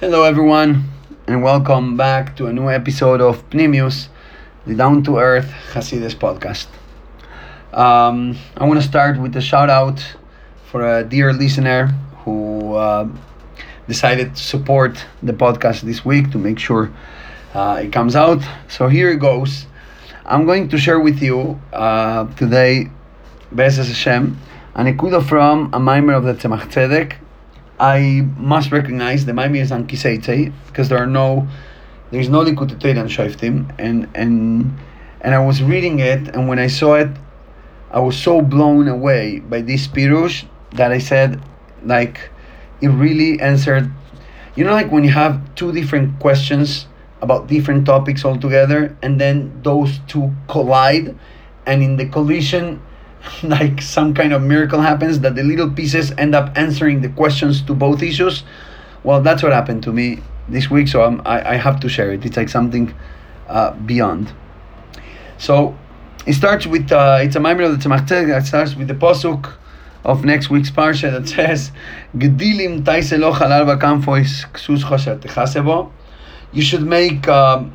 Hello, everyone, and welcome back to a new episode of Pnimius, the Down to Earth Hasidus podcast. Um, I want to start with a shout out for a dear listener who uh, decided to support the podcast this week to make sure uh, it comes out. So here it goes. I'm going to share with you uh, today, Bezes Hashem, an ekuda from a mimer of the Tzemach Tzedek I must recognize the Maimir is on Kiseitei because there are no, there is no Likutei Torah Shoftim, and and and I was reading it, and when I saw it, I was so blown away by this pirush that I said, like, it really answered. You know, like when you have two different questions about different topics altogether, and then those two collide, and in the collision like some kind of miracle happens that the little pieces end up answering the questions to both issues. Well that's what happened to me this week so I'm, I, I have to share it. It's like something uh, beyond. So it starts with uh, it's a memory of the Tzemach Tzedek it starts with the posuk of next week's parsha that says Gedilim ksus you should make um,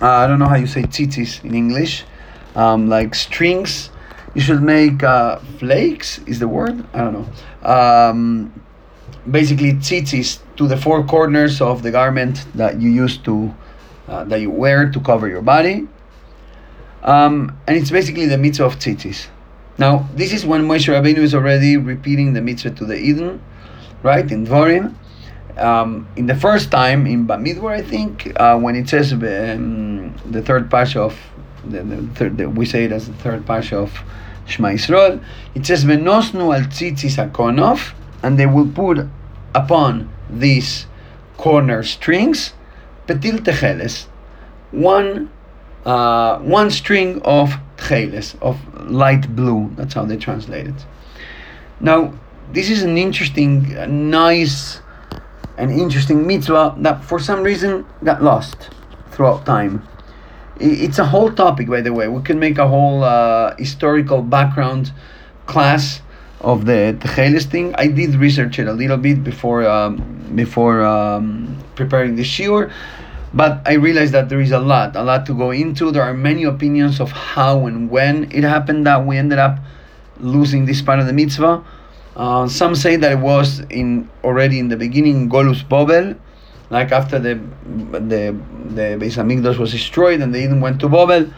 uh, I don't know how you say tzitzis in English um, like strings. You should make uh, flakes. Is the word? I don't know. Um, basically, tzitzis to the four corners of the garment that you use to uh, that you wear to cover your body. Um, and it's basically the mitzvah of tzitzis. Now, this is when Moshe Rabbeinu is already repeating the mitzvah to the Yidden, right in Dvorim. Um, in the first time in Bamidbar, I think, uh, when it says um, the third parsha of the, the third, the, we say it as the third parsha of Shema Yisrael. It says "Venosnu al tzitzis akonov," and they will put upon these corner strings petil techeles, one uh, one string of techeles of light blue. That's how they translate it. Now, this is an interesting, nice, and interesting mitzvah that for some reason got lost throughout time it's a whole topic by the way. We can make a whole uh, historical background class of the Techeles thing. I did research it a little bit before um, before um, preparing the shiur but I realized that there is a lot a lot to go into. There are many opinions of how and when it happened that we ended up losing this part of the mitzvah. Uh, some say that it was in already in the beginning Golus Bobel like after the the the Beis Hamikdash was destroyed and they even went to Babel,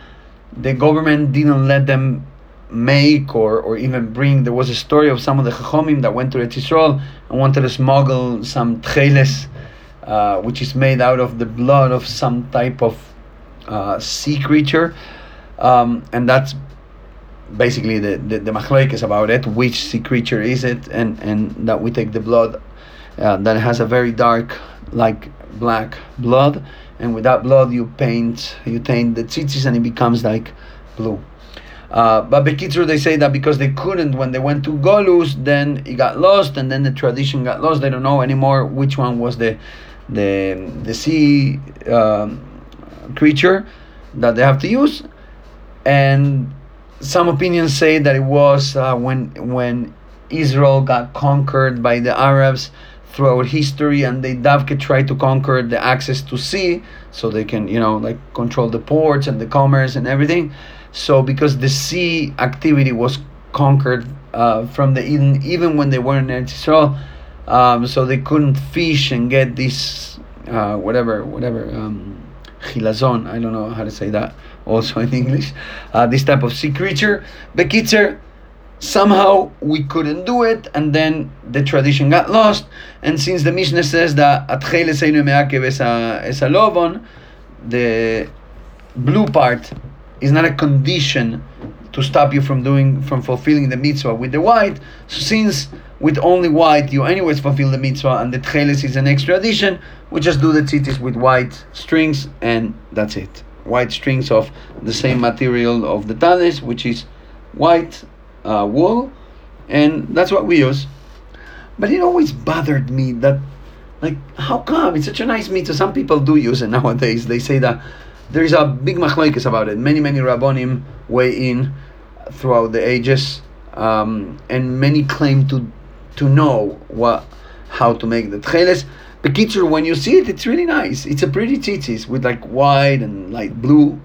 the government didn't let them make or, or even bring. There was a story of some of the Chachomim that went to Eretz Yisrael and wanted to smuggle some tcheles, uh, which is made out of the blood of some type of uh, sea creature, um, and that's basically the the, the is about it. Which sea creature is it? And and that we take the blood uh, that has a very dark like black blood and with that blood you paint you taint the tzitzis and it becomes like blue uh, but Bekitzer, they say that because they couldn't when they went to Golus, then it got lost, and then the tradition got lost. They don't know anymore which one was the the the sea um, creature that they have to use. And some opinions say that it was uh, when when Israel got conquered by the Arabs throughout history and they davke try to conquer the access to sea so they can you know like control the ports and the commerce and everything. So because the sea activity was conquered uh, from the Yidden even when they weren't in Israel um, so they couldn't fish and get this uh, whatever whatever um, chilazon I don't know how to say that also in English uh, this type of sea creature. Bekitzer somehow we couldn't do it and then the tradition got lost and since the Mishnah says that the blue part is not a condition to stop you from doing from fulfilling the mitzvah with the white. So since with only white you anyways fulfill the mitzvah and the tcheles is an extra addition we just do the tzitzis with white strings and that's it. White strings of the same material of the talis which is white uh, wool, and that's what we use. But it always bothered me that, like, how come it's such a nice meat? So some people do use it nowadays. They say that there is a big machlokes about it. Many many rabbonim weigh in throughout the ages, um, and many claim to to know what how to make the tcheles. Bekitzer, when you see it, it's really nice. It's a pretty tzitzis with like white and light blue.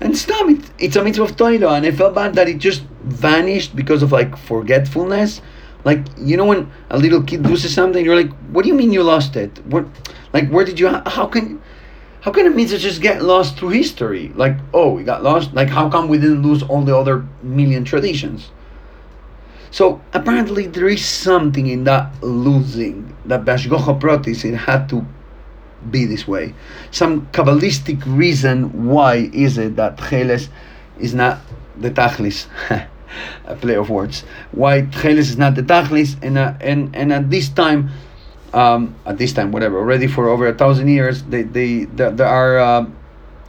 And stop it. It's a mitzvah of Torah, and I felt bad that it just vanished because of like forgetfulness. Like you know when a little kid loses something, you're like, "What do you mean you lost it? What? Like where did you? How can? How can it a mitzvah just get lost through history? Like oh, we got lost. Like how come we didn't lose all the other million traditions? So apparently there is something in that losing that Hashgocha Protis it had to be this way. Some kabbalistic reason why is it that Tcheles is not the Tachlis. a play of words. Why Tcheles is not the Tachlis and uh, and and at this time um, at this time whatever already for over a thousand years they, they, there, are uh,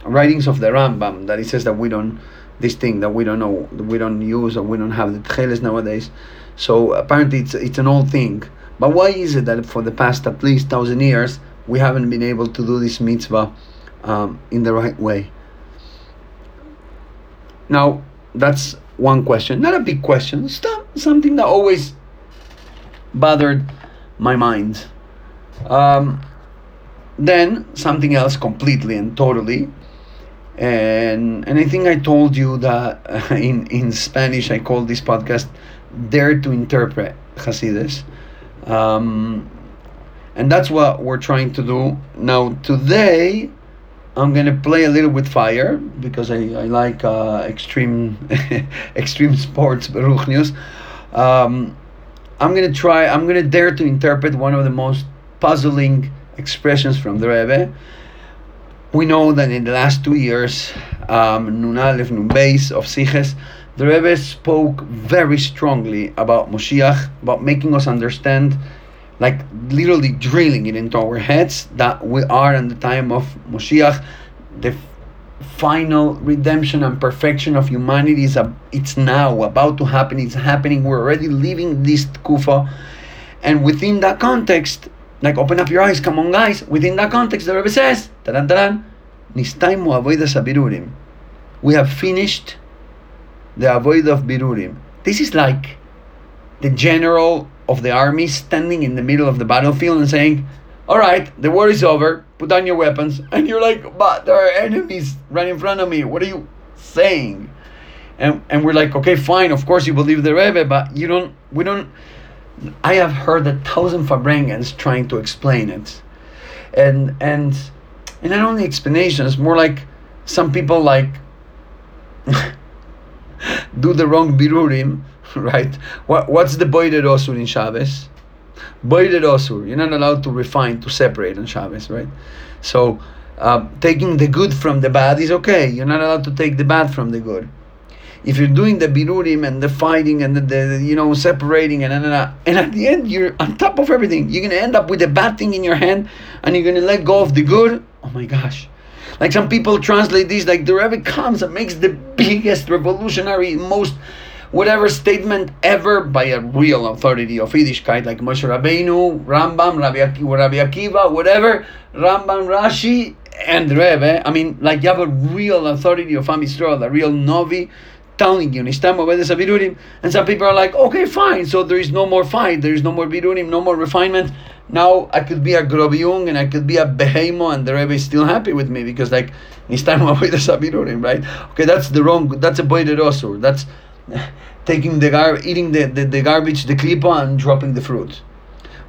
writings of the Rambam that it says that we don't this thing that we don't know, we don't use, or we don't have the tcheles nowadays. So apparently it's it's an old thing. But why is it that for the past at least thousand years we haven't been able to do this mitzvah um, in the right way? Now that's one question, not a big question, stuff, something that always bothered my mind. Um, then something else completely and totally and and I think I told you that in in Spanish I call this podcast "Dare to Interpret Hasidus," um, and that's what we're trying to do now. Today, I'm gonna play a little with fire because I I like uh, extreme extreme sports Baruch news. Um, I'm gonna try. I'm gonna dare to interpret one of the most puzzling expressions from the Rebbe we know that in the last two years, um, Nun Aleph, Nun of Siches, the Rebbe spoke very strongly about Moshiach, about making us understand, like literally drilling it into our heads, that we are in the time of Moshiach. The final redemption and perfection of humanity is a, it's now about to happen. It's happening. We're already living this kufa, and within that context, like, open up your eyes, come on, guys. Within that context, the Rebbe says, taran taran, nistaimu birurim. We have finished the avoida of birurim. This is like the general of the army standing in the middle of the battlefield and saying, all right, the war is over, put down your weapons. And you're like, but there are enemies right in front of me. What are you saying? And, and we're like, okay, fine, of course you believe the Rebbe, but you don't, we don't, I have heard a thousand farbrengens trying to explain it, and and and not only explanations, more like some people like do the wrong birurim, right? What what's the boided osur in Shabbos? Boided osur. You're not allowed to refine to separate on Shabbos, right? So. Uh, taking the good from the bad is okay. You're not allowed to take the bad from the good if you're doing the birurim and the fighting and the, the you know separating and, and and at the end you're on top of everything you're gonna end up with a bad thing in your hand and you're gonna let go of the good oh my gosh like some people translate this like the Rebbe comes and makes the biggest revolutionary most whatever statement ever by a real authority of Yiddishkeit like Moshe Rabbeinu, Rambam, Rabbi Akiva, whatever, Rambam, Rashi, and Rebbe. I mean, like you have a real authority of Am Yisrael, a real Novi, telling you, and some people are like, okay, fine, so there is no more fight, there is no more birurim, no more refinement. Now I could be a Grobiung and I could be a Behemo, and the Rebbe is still happy with me because, like, Nistam birurim, right? Okay, that's the wrong, that's a boided osur. That's taking the gar, eating the, the, the garbage, the klipa, and dropping the fruit.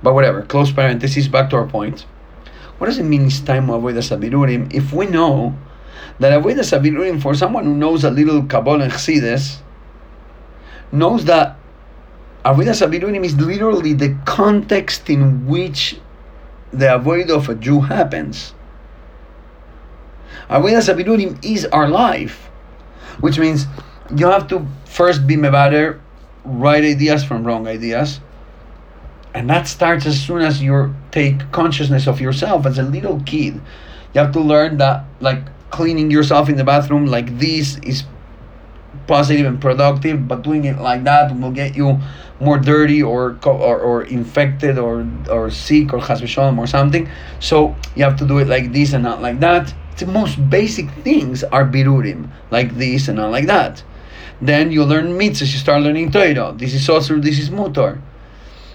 But whatever, close parenthesis, back to our point. What does it mean, It's time Nistam birurim, if we know that Avodah Sabirurim, for someone who knows a little Kabbalah and Chassidus, knows that Avodah Sabirurim is literally the context in which the avoida of a Jew happens. Avodah Sabirurim is our life, which means you have to first be mevader right ideas from wrong ideas. And that starts as soon as you take consciousness of yourself as a little kid. You have to learn that, like, cleaning yourself in the bathroom like this is positive and productive, but doing it like that will get you more dirty or or, or infected or or sick or has or something. So you have to do it like this and not like that. The most basic things are birurim, like this and not like that. Then you learn mitzvahs, you start learning Torah. This is also this is mutar.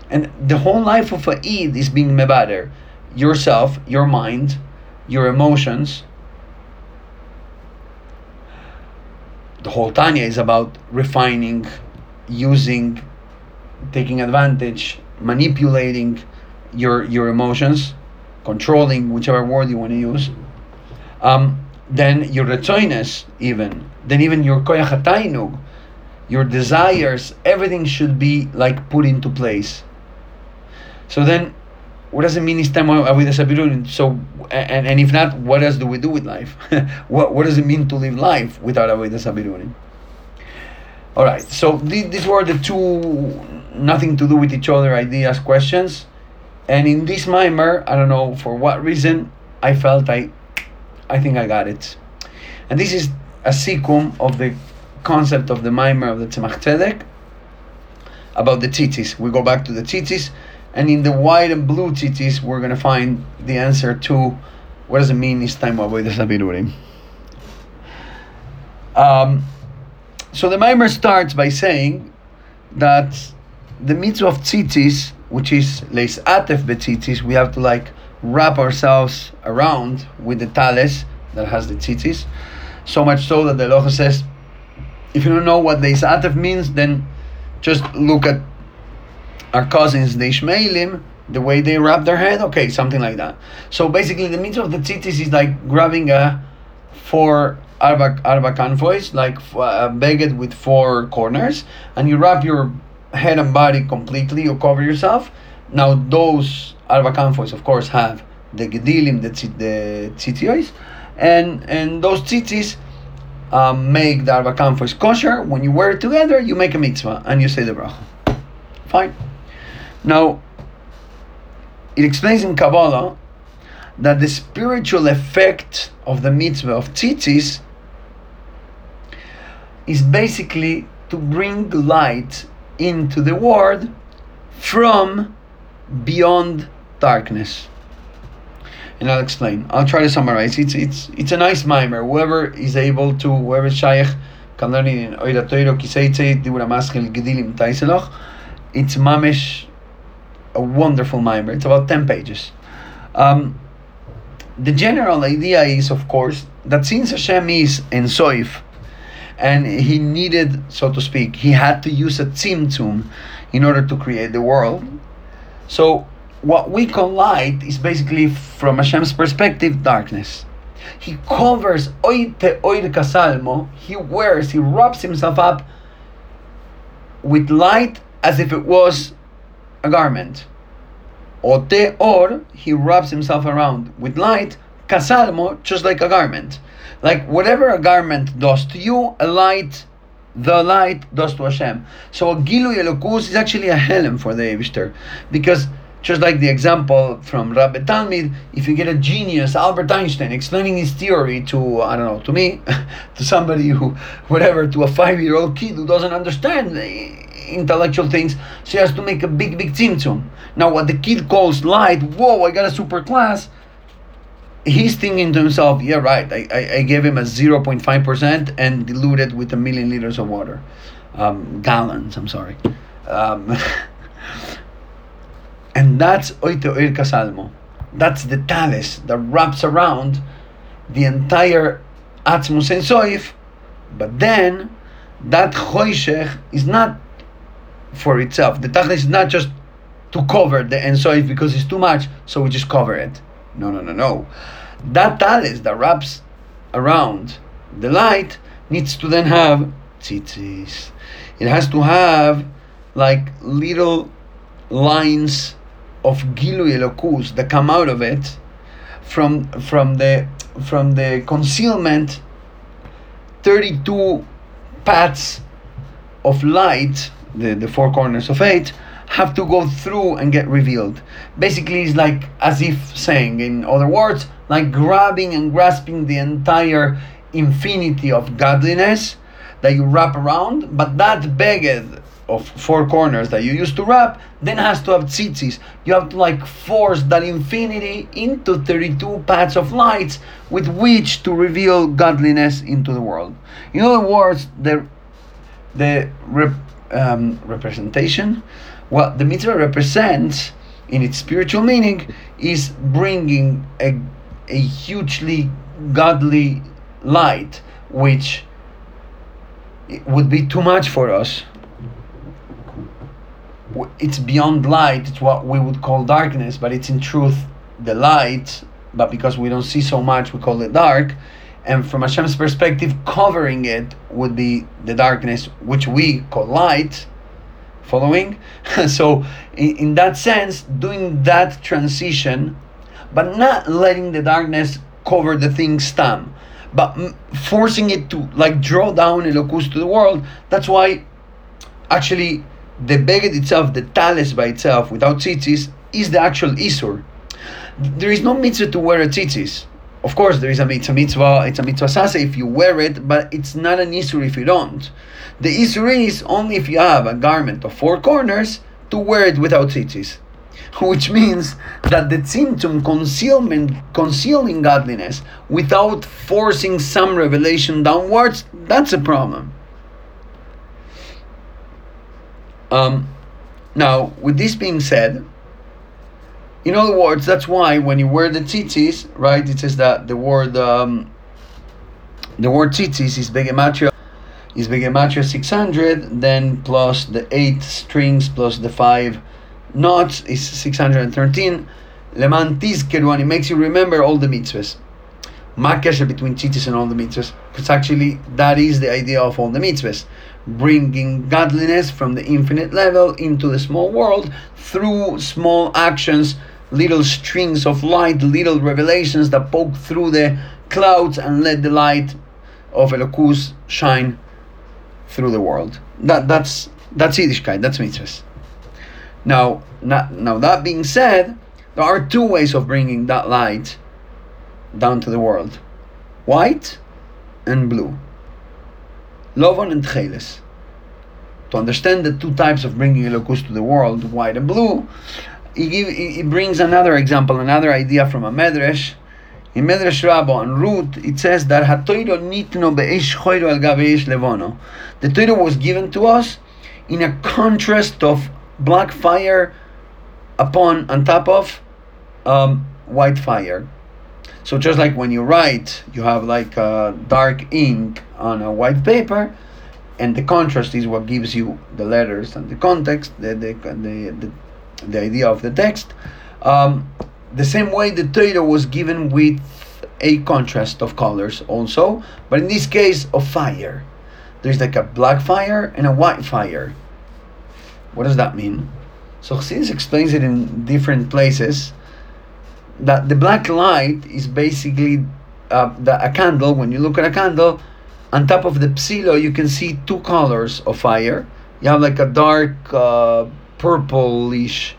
And the whole life of a Yid is being mebader yourself, your mind, your emotions. The whole Tanya is about refining, using, taking advantage, manipulating your your emotions, controlling whichever word you want to use. Um, then your retzoiness even, then even your koyach hatainug, your desires, everything should be like put into place. So then, what does it mean this time with the So, and, and if not, what else do we do with life? what, what does it mean to live life without Avodah Sabirunim? All right, so th- these were the two nothing to do with each other ideas, questions. And in this mimer, I don't know for what reason, I felt I, I think I got it. And this is a sequum of the concept of the mimer of the Tzemach Tzedek about the tzitzis. We go back to the tzitzis, and in the white and blue tzitzis, we're going to find the answer to what does it mean this time of the Sabirurim. Um, so the mimer starts by saying that the mitzvah of tzitzis, which is leis atef betzitzis, we have to like wrap ourselves around with the talis that has the tzitzis. So much so that the Locha says, if you don't know what leis atef means, then just look at our cousins, the Ishmaelim, the way they wrap their head. Okay, something like that. So basically, the mitzvah of the tzitzis is like grabbing a four arba, arba kanfois, like a uh, beged with four corners, and you wrap your head and body completely, you cover yourself. Now those arba kanfois, of course, have the gedilim, the, the tzitzios, and and those tzitzis um, make the arba kanfois kosher. When you wear it together, you make a mitzvah and you say the bracha. Fine. Now, it explains in Kabbalah that the spiritual effect of the mitzvah of tzitzis is basically to bring light into the world from beyond darkness. And I'll explain. I'll try to summarize. It's it's it's a nice mimer. Whoever is able to, whoever shaykh can learn it in Oida Toiro Kiseitze, Gedilim Taiseloch. It's mamish, a wonderful mimer. It's about 10 pages. Um, the general idea is, of course, that since Hashem is Ein Soif, and he needed, so to speak, he had to use a tzimtzum in order to create the world. So what we call light is basically, from Hashem's perspective, darkness. He covers oite oir kasalmo. He wears, he wraps himself up with light as if it was a garment. Ote or he wraps himself around with light, kasalmo, just like a garment. Like whatever a garment does to you, a light, the light does to Hashem. So Gilu Elokus is actually a helem for the Eivishter. Because just like the example from Rabbi Talmid, if you get a genius, Albert Einstein, explaining his theory to, I don't know, to me, to somebody who, whatever, to a five year old kid who doesn't understand intellectual things, so he has to make a big, big tzimtzum. Now, what the kid calls light, whoa, I got a super class, he's thinking to himself, yeah, right, I, I, I gave him a 0.5% and diluted with a million liters of water. Um, gallons, I'm sorry. Um, and that's oite oir kasalmo. That's the talis that wraps around the entire atzmus and soif. But then, that choishech is not for itself. The talis is not just to cover the Ein Soif because it's too much, so we just cover it. No, no, no, no. That talis that wraps around the light needs to then have tzitzis. It has to have like little lines of gilu elokus that come out of it from from the from the concealment 32 paths of light the, the four corners of eight have to go through and get revealed. Basically, it's like as if saying, in other words, like grabbing and grasping the entire infinity of godliness that you wrap around, but that beged of four corners that you used to wrap then has to have tzitzis. You have to like force that infinity into 32 paths of lights with which to reveal godliness into the world. In other words, the the rep, um, representation what the mitzvah represents in its spiritual meaning, is bringing a, a hugely godly light, which would be too much for us. It's beyond light, it's what we would call darkness, but it's in truth the light, but because we don't see so much, we call it dark. And from Hashem's perspective, covering it would be the darkness, which we call light. Following? so, in, in that sense, doing that transition, but not letting the darkness cover the thing stam, but forcing it to like draw down Elokus to the world. That's why, actually, the beged itself, the talis by itself, without tzitzis, is the actual isur. There is no mitzvah to wear a tzitzis. Of course, there is a mitzvah, it's a mitzvah sase if you wear it, but it's not an isur if you don't. The isur is only if you have a garment of four corners to wear it without tzitzis. Which means that the tzimtzum concealment, concealing godliness without forcing some revelation downwards, that's a problem. Um, now, with this being said, in other words, that's why when you wear the tzitzis, right, it says that the word um, the word tzitzis is begematria is begematria 600, then plus the 8 strings plus the 5 knots is 613. Leman tizkeru, and it makes you remember all the mitzvahs. Makasha between tzitzis and all the mitzvahs. Because actually, that is the idea of all the mitzvahs. Bringing godliness from the infinite level into the small world through small actions little strings of light, little revelations that poke through the clouds and let the light of Elokus shine through the world. That that's that's Yiddishkeit, that's mitzvahs. Now, not, now that being said, there are two ways of bringing that light down to the world: white and blue. Lovon and Tcheles. To understand the two types of bringing Elokus to the world, white and blue, he, give, he brings another example, another idea from a medrash. In Medrash Rabbah on Ruth, it says that Hatoiro nitno al levono. The Torah was given to us in a contrast of black fire upon on top of um, white fire. So just like when you write, you have like a dark ink on a white paper, and the contrast is what gives you the letters and the context, the the the, the the idea of the text. Um, the same way the Torah was given with a contrast of colors also, but in this case of fire. There's like a black fire and a white fire. What does that mean? So Chassidus explains it in different places. That the black light is basically uh, the, a candle. When you look at a candle, on top of the psilo, you can see two colors of fire. You have like a dark uh, purplish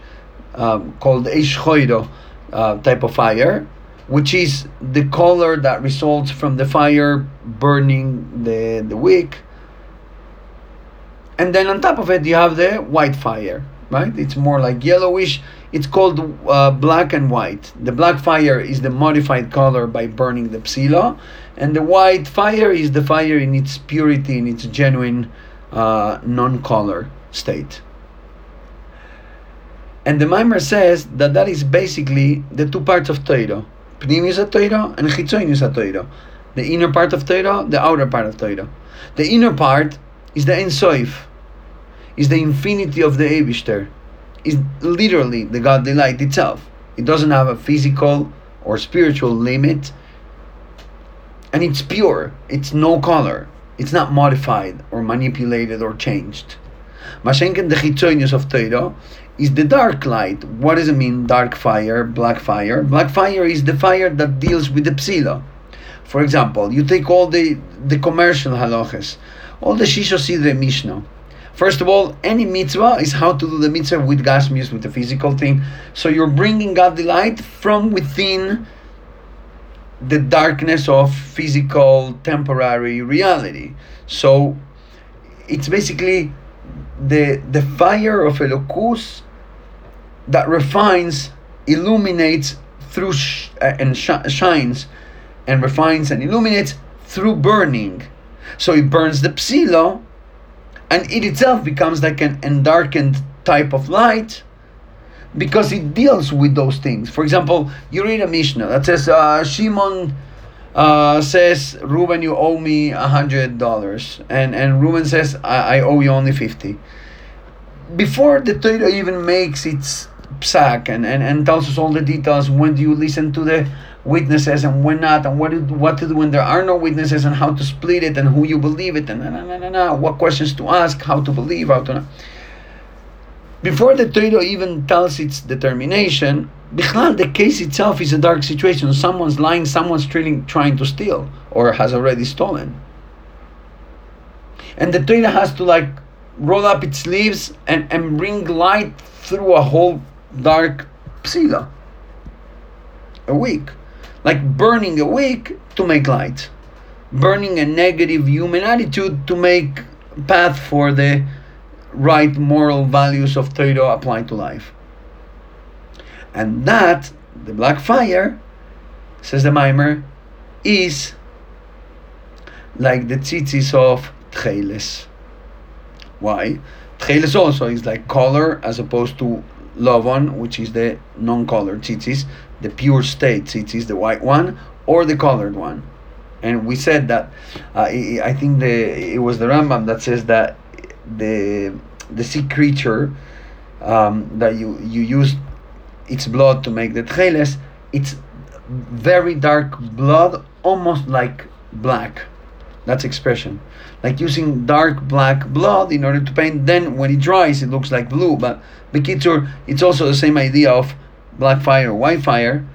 um, called Eish uh, type of fire, which is the color that results from the fire burning the, the wick. And then on top of it, you have the white fire, right? It's more like yellowish. It's called uh, black and white. The black fire is the modified color by burning the psila, and the white fire is the fire in its purity, in its genuine uh, non color state. And the Mimer says that that is basically the two parts of Torah. Pnimius Torah and Chitzonius Torah. The inner part of Torah, the outer part of Torah. The inner part is the Ein is the infinity of the Eibishter, is literally the godly light itself. It doesn't have a physical or spiritual limit, and it's pure. It's no color. It's not modified or manipulated or changed. Mashenken the Chitzonius of Torah is the dark light. What does it mean, dark fire, black fire? Black fire is the fire that deals with the psila. For example, you take all the, the commercial halachas, all the Shisha Sidre Mishnah. First of all, any mitzvah is how to do the mitzvah with gashmius, with the physical thing. So you're bringing God the light from within the darkness of physical, temporary reality. So it's basically the the fire of Elokus that refines, illuminates through sh- uh, and sh- shines, and refines and illuminates through burning. So it burns the psilo, and it itself becomes like an endarkened type of light because it deals with those things. For example, you read a Mishnah that says, uh, Shimon uh, says, Reuben, you owe me a hundred dollars, and and Reuben says, I, I owe you only fifty. Before the Torah even makes its psak and, and, and tells us all the details, when do you listen to the witnesses and when not, and what to, what to do when there are no witnesses, and how to split it, and who you believe it, and na, na, na, na, what questions to ask, how to believe, how to. Before the Torah even tells its determination, the case itself is a dark situation. Someone's lying, someone's trying, trying to steal, or has already stolen. And the Torah has to like roll up its sleeves and, and bring light through a whole dark psila. A wick. Like burning a wick to make light. Burning a negative human attitude to make path for the right moral values of Torah applied to life. And that, the black fire, says the mimer, is like the tzitzis of Tcheles. Why? Tcheles also is like color as opposed to Lovon, which is the non-colored tzitzis, the pure state tzitzis, the white one, or the colored one. And we said that uh, I think the it was the Rambam that says that the the sea creature um, that you you use its blood to make the tcheles, it's very dark blood, almost like black. That's expression. Like using dark black blood in order to paint. Then when it dries, it looks like blue. But Bekitzer, it's also the same idea of black fire, white fire,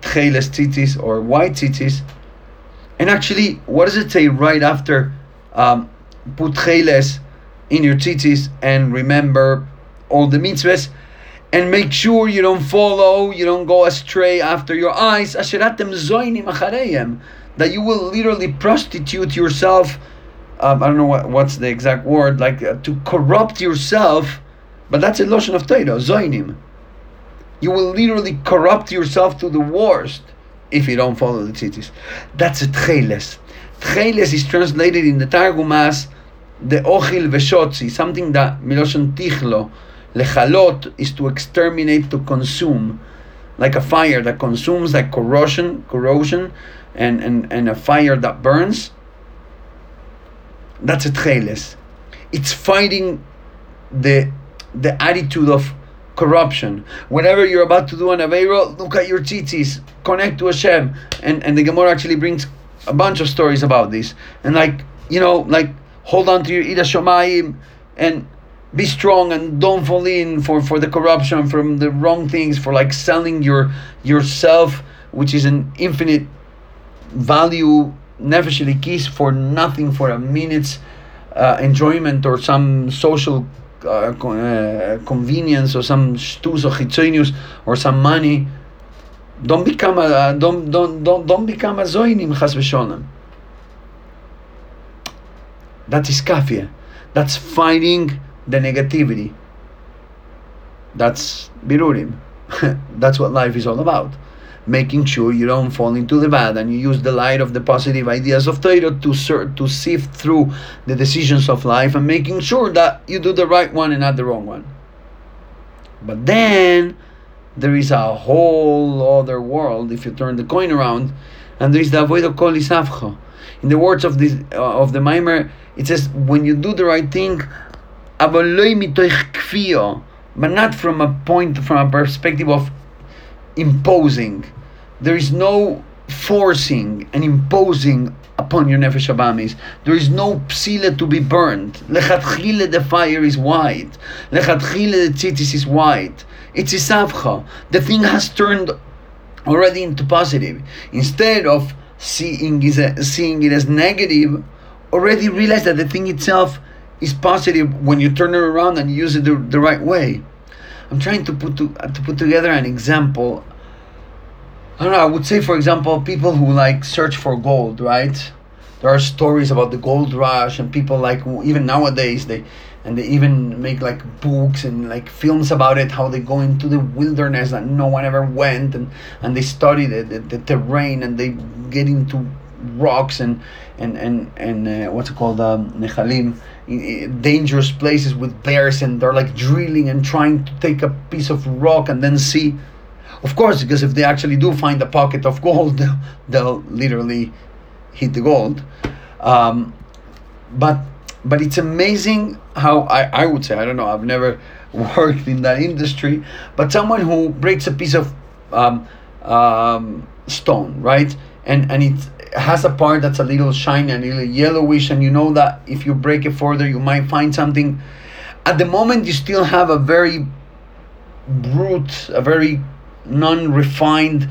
tcheles tzitzis or white tzitzis. And actually, what does it say right after um, put tcheles in your tzitzis and remember all the mitzvahs? and make sure you don't follow, you don't go astray after your eyes. That you will literally prostitute yourself. Um, I don't know what, what's the exact word, like uh, to corrupt yourself, but that's a loshon of Torah, zoinim. You will literally corrupt yourself to the worst if you don't follow the tzitzis. That's a tcheles. Tcheles is translated in the Targum as the ochil veshotzi, something that miloshen tichlo, Lechalot is to exterminate, to consume, like a fire that consumes, like corrosion, corrosion, and, and, and a fire that burns. That's a tcheles. It's fighting the the attitude of corruption. Whenever you're about to do an Aveiro, look at your tzitzis, connect to Hashem. And, and the Gemara actually brings a bunch of stories about this. And like, you know, like hold on to your Ida Shomayim and be strong and don't fall in for, for the corruption from the wrong things for like selling your yourself which is an infinite value nefesh kiss for nothing for a minute's uh, enjoyment or some social uh, uh, convenience or some stus or or some money don't become a don't don't don't don't become a zoinim chas v'sholem that is kafir that's fighting the negativity. That's birurim. That's what life is all about. Making sure you don't fall into the bad and you use the light of the positive ideas of Torah to ser- to sift through the decisions of life and making sure that you do the right one and not the wrong one. But then there is a whole other world if you turn the coin around, and there is the avoida kol isavcha. In the words of this uh, of the mimer, it says when you do the right thing, but not from a point, from a perspective of imposing. There is no forcing and imposing upon your nefesh abamis. There is no psila to be burned. Lechatchile the fire is white. Lechatchile the tzitzis is white. It's isavcha. The thing has turned already into positive. Instead of seeing, seeing it as negative, already realize that the thing itself is positive when you turn it around and use it the, the right way. I'm trying to put to, to put together an example. I don't know. I would say, for example, people who like search for gold, right? There are stories about the gold rush, and people like even nowadays they and they even make like books and like films about it how they go into the wilderness that no one ever went and and they study the, the, the terrain and they get into rocks and and and and uh, what's it called um, nechalim dangerous places with bears and they're like drilling and trying to take a piece of rock and then see. Of course because if they actually do find a pocket of gold they'll, literally hit the gold. Um, but but it's amazing how I, I would say I don't know I've never worked in that industry but someone who breaks a piece of um, um, stone right? And and it has a part that's a little shiny and a little yellowish and you know that if you break it further you might find something. At the moment you still have a very brute a very non-refined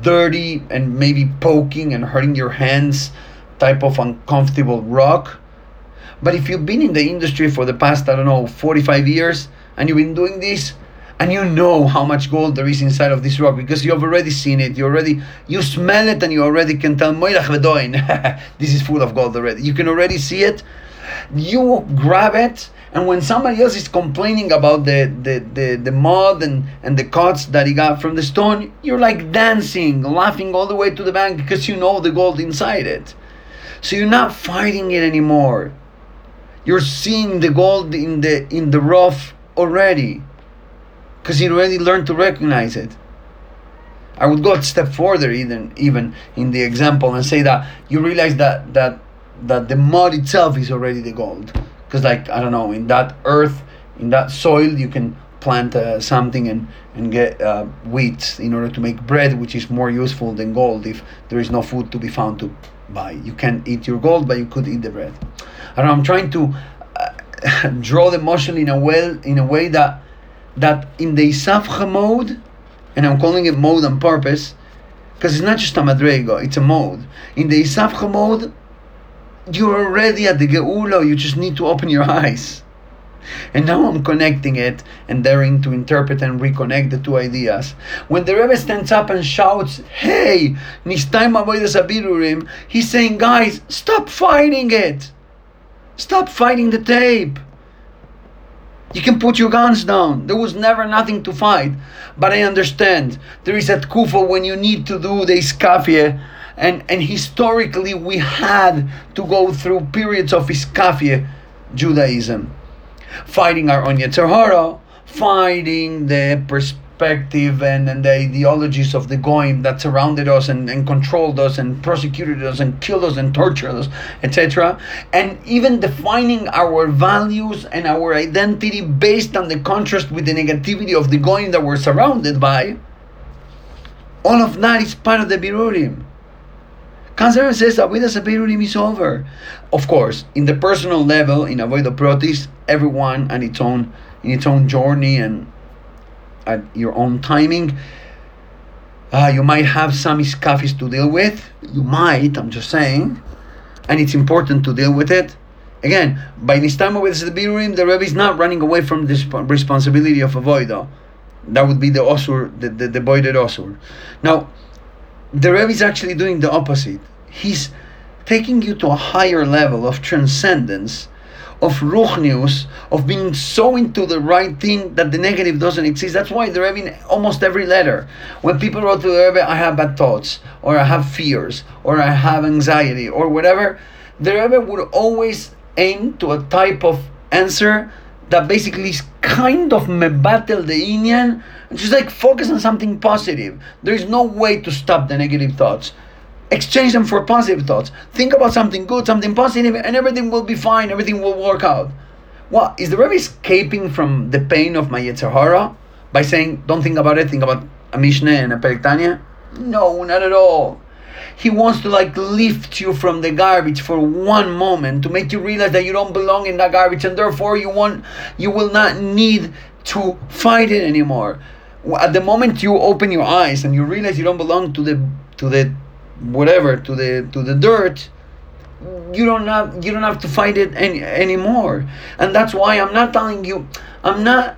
dirty and maybe poking and hurting your hands type of uncomfortable rock. But if you've been in the industry for the past i don't know 45 years and you've been doing this and you know how much gold there is inside of this rock because you've already seen it. You already you smell it and you already can tell this is full of gold already. You can already see it. You grab it and when somebody else is complaining about the, the, the, the mud and, and the cuts that he got from the stone you're like dancing laughing all the way to the bank because you know the gold inside it. So you're not fighting it anymore. You're seeing the gold in the in the rough already because you already learned to recognize it. I would go a step further, even even in the example, and say that you realize that that that the mud itself is already the gold, because like I don't know, in that earth, in that soil, you can plant uh, something and and get uh, wheat in order to make bread, which is more useful than gold if there is no food to be found to buy. You can't eat your gold, but you could eat the bread. I don't know, I'm trying to uh, draw the motion in a well in a way that that in the Isafcha mode, and I'm calling it mode on purpose, because it's not just a madrego, it's a mode. In the Isafcha mode, you're already at the Geula, you just need to open your eyes. And now I'm connecting it and daring to interpret and reconnect the two ideas. When the Rebbe stands up and shouts, Hey, Nistaim Avodas Abirurim, he's saying, Guys, stop fighting it! Stop fighting the tape! You can put your guns down. There was never nothing to fight. But I understand. There is at Kufa when you need to do the iskafia. And, and historically, we had to go through periods of iskafia Judaism. Fighting our own yeterhara fighting the perspective perspective and, and the ideologies of the Goyim that surrounded us and, and controlled us and persecuted us and killed us and tortured us, etc. And even defining our values and our identity based on the contrast with the negativity of the Goyim that we're surrounded by, all of that is part of the Birurim. Cancer says Avodah Birurim is over. Of course, in the personal level, in Avodah Protis, everyone and its own in its own journey and at your own timing. Uh, you might have some iskafis to deal with. You might, I'm just saying. And it's important to deal with it. Again, by this time with the Birurim, the Rebbe is not running away from this responsibility of avoida. That would be the osur, the, the, the voided osur. Now, the Rebbe is actually doing the opposite. He's taking you to a higher level of transcendence of ruchnius, of being so into the right thing that the negative doesn't exist. That's why the Rebbe almost every letter, when people wrote to the Rebbe, I have bad thoughts, or I have fears, or I have anxiety, or whatever, the Rebbe would always aim to a type of answer that basically is kind of mebatel the inyan, just like focus on something positive. There is no way to stop the negative thoughts exchange them for positive thoughts. Think about something good, something positive, and everything will be fine, everything will work out. What? Is the Rebbe escaping from the pain of my Yetzer Hara by saying, don't think about it, think about a Mishnah and a perek Tanya? No, not at all. He wants to like lift you from the garbage for one moment to make you realize that you don't belong in that garbage and therefore you want you will not need to fight it anymore. At the moment you open your eyes and you realize you don't belong to the to the whatever to the to the dirt you don't have you don't have to fight it any anymore. And that's why i'm not telling you i'm not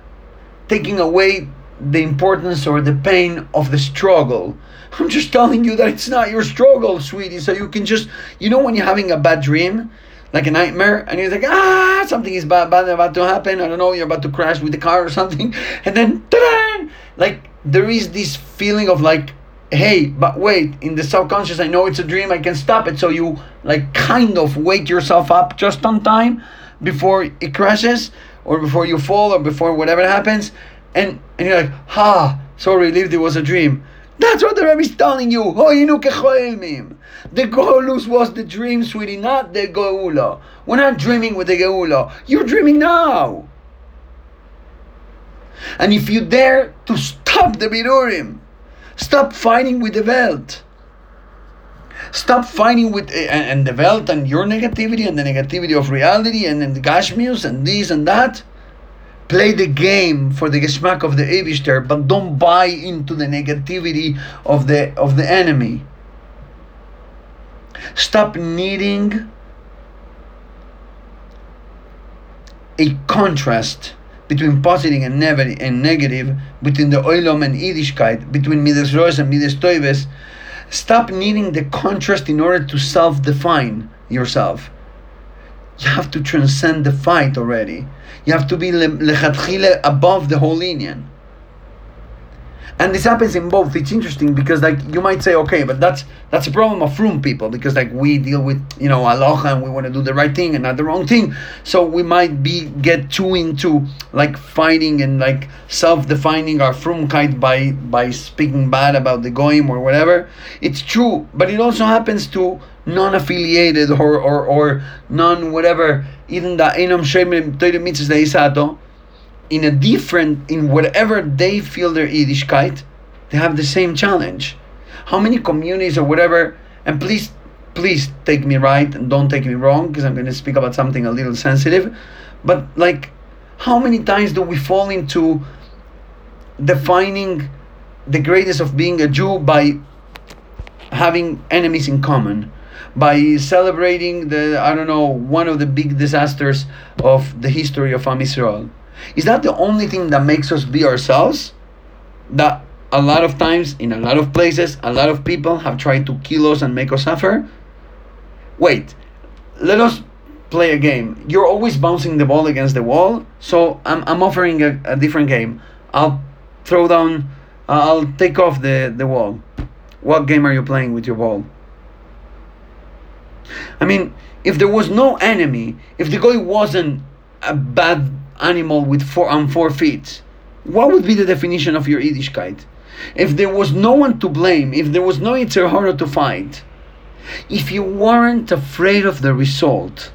taking away the importance or the pain of the struggle. I'm just telling you that it's not your struggle sweetie. So you can just you know when you're having a bad dream like a nightmare and you're like ah something is bad, bad about to happen. I don't know you're about to crash with the car or something. And then ta-da! like there is this feeling of like hey, but wait, in the subconscious, I know it's a dream, I can stop it. So you like kind of wake yourself up just on time before it crashes or before you fall or before whatever happens. And, and you're like, ha, so relieved it was a dream. That's what the Rebbe is telling you. Oh. The Golus was the dream, sweetie, not the Geula. We're not dreaming with the Geula. You're dreaming now. And if you dare to stop the Birurim, stop fighting with the Welt. Stop fighting with uh, and the Welt and your negativity and the negativity of reality and, and the Gashmius and this and that play the game for the geschmack of the Eibishter, but don't buy into the negativity of the of the enemy. Stop needing a contrast between positive and, and negative, between the Oilom and Yiddishkeit, between Midas Rosh and Midas Toives. Stop needing the contrast in order to self-define yourself. You have to transcend the fight already. You have to be lechatchile above the whole inyan. And this happens in both. It's interesting because like you might say, okay, but that's that's a problem of room people because like we deal with you know aloha and we want to do the right thing and not the wrong thing. So we might be get too into like fighting and like self-defining our frumkeit by by speaking bad about the goyim or whatever. It's true, but it also happens to non-affiliated or or, or non whatever even the enam shemim mitzvahs isato in a different in whatever they feel their Yiddishkeit, they have the same challenge. How many communities or whatever, and please please take me right and don't take me wrong because I'm going to speak about something a little sensitive, but like how many times do we fall into defining the greatness of being a Jew by having enemies in common? by celebrating the I don't know one of the big disasters of the history of Am Yisrael. Is that the only thing that makes us be ourselves? That a lot of times in a lot of places a lot of people have tried to kill us and make us suffer. Wait, let us play a game. You're always bouncing the ball against the wall, so I'm, I'm offering a, a different game. I'll throw down, uh, I'll take off the, the wall. What game are you playing with your ball? I mean, if there was no enemy, if the guy wasn't a bad animal with four on four feet, what would be the definition of your Yiddishkeit? If there was no one to blame, if there was no Yetzer Hara to fight, if you weren't afraid of the result,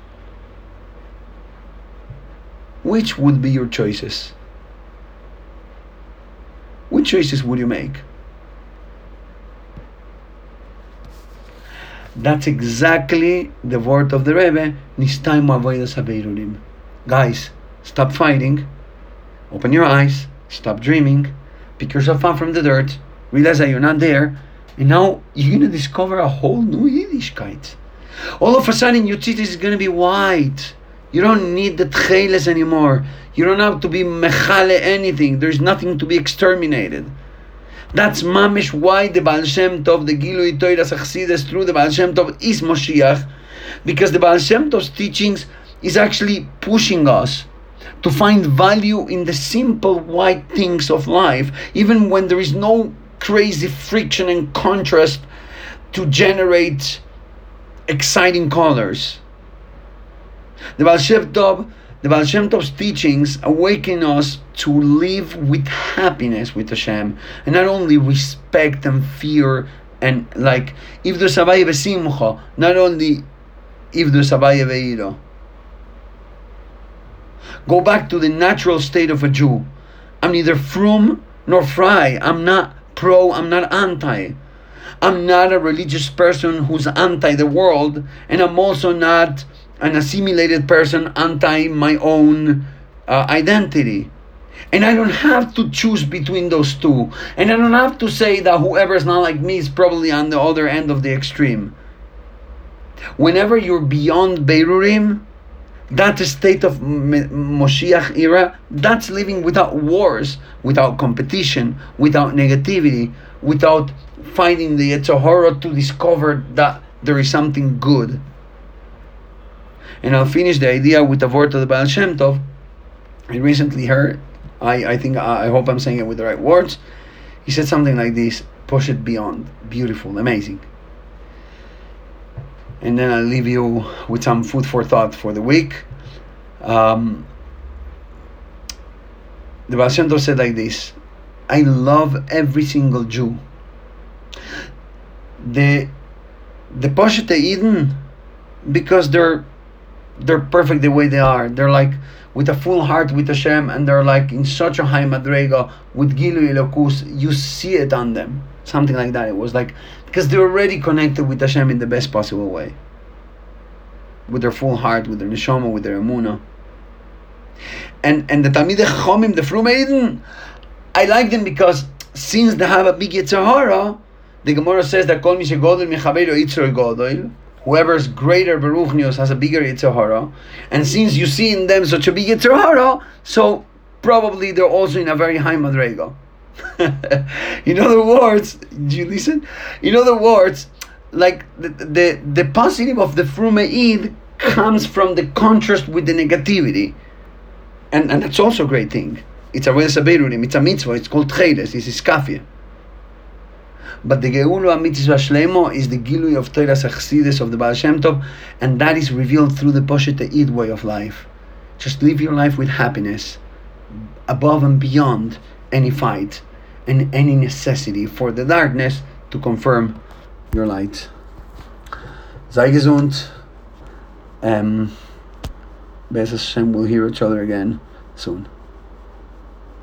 which would be your choices? Which choices would you make? That's exactly the word of the Rebbe, Nistaimu Avodas HaBeirurim. Guys, stop fighting, open your eyes, stop dreaming, pick yourself up from the dirt, realize that you're not there, and now you're going to discover a whole new Yiddishkeit. All of a sudden, your tzitzis is going to be white. You don't need the tcheles anymore. You don't have to be mechale anything. There's nothing to be exterminated. That's mamish why the Baal Shem Tov, the Gilui Toiras Achsides through the Baal Shem Tov is Moshiach, because the Baal Shem Tov's teachings is actually pushing us to find value in the simple white things of life, even when there is no crazy friction and contrast to generate exciting colors. The Baal Shem Tov the Baal Shem Tov's teachings awaken us to live with happiness with Hashem, and not only respect and fear and like if the Savaya Besimcha, not only if the Savaya Veiro. Go back to the natural state of a Jew. I'm neither frum nor fry. I'm not pro, I'm not anti. I'm not a religious person who's anti the world, and I'm also not an assimilated person anti my own uh, identity. And I don't have to choose between those two. And I don't have to say that whoever is not like me is probably on the other end of the extreme. Whenever you're beyond Beirurim, that state of Moshiach era, that's living without wars, without competition, without negativity, without finding the Hara to discover that there is something good and I'll finish the idea with the word of the Baal Shem Tov. I recently heard, I, I think, I hope I'm saying it with the right words. He said something like this push it beyond. Beautiful, amazing. And then I'll leave you with some food for thought for the week. Um, the Baal said like this I love every single Jew. The the Poshete Yidden because they're they're perfect the way they are. They're like with a full heart with Hashem and they're like in such a high madrega with Gilu Elokus, you see it on them. Something like that. It was like because they're already connected with Hashem in the best possible way. With their full heart, with their neshama, with their emuna. And and the Talmidei Chomim, the Frumme Yidden, I like them because since they have a big Yetzer Hara, the Gemara says that Kol Mishe Godel Mechabeiro Yitzhar Godel, whoever's greater Beruchnius has a bigger Yetzer Hara, and since you see in them such a big Yetzer Hara, so probably they're also in a very high Madrega. in other words, do you listen? In other words, like the the, the positive of the Frumeid comes from the contrast with the negativity. And and that's also a great thing. It's a Avodas HaBeirurim, it's a mitzvah, it's called Cheres, it's Iskafia. But the Geulu Mitzvah Shlemo is the Gilui of Teiras Achsidis of the Baal Shem Tov, and that is revealed through the Poshete Yid way of life. Just live your life with happiness, above and beyond any fight and any necessity for the darkness to confirm your light. Sei gesund. Um, Bez Hashem, we'll hear each other again soon.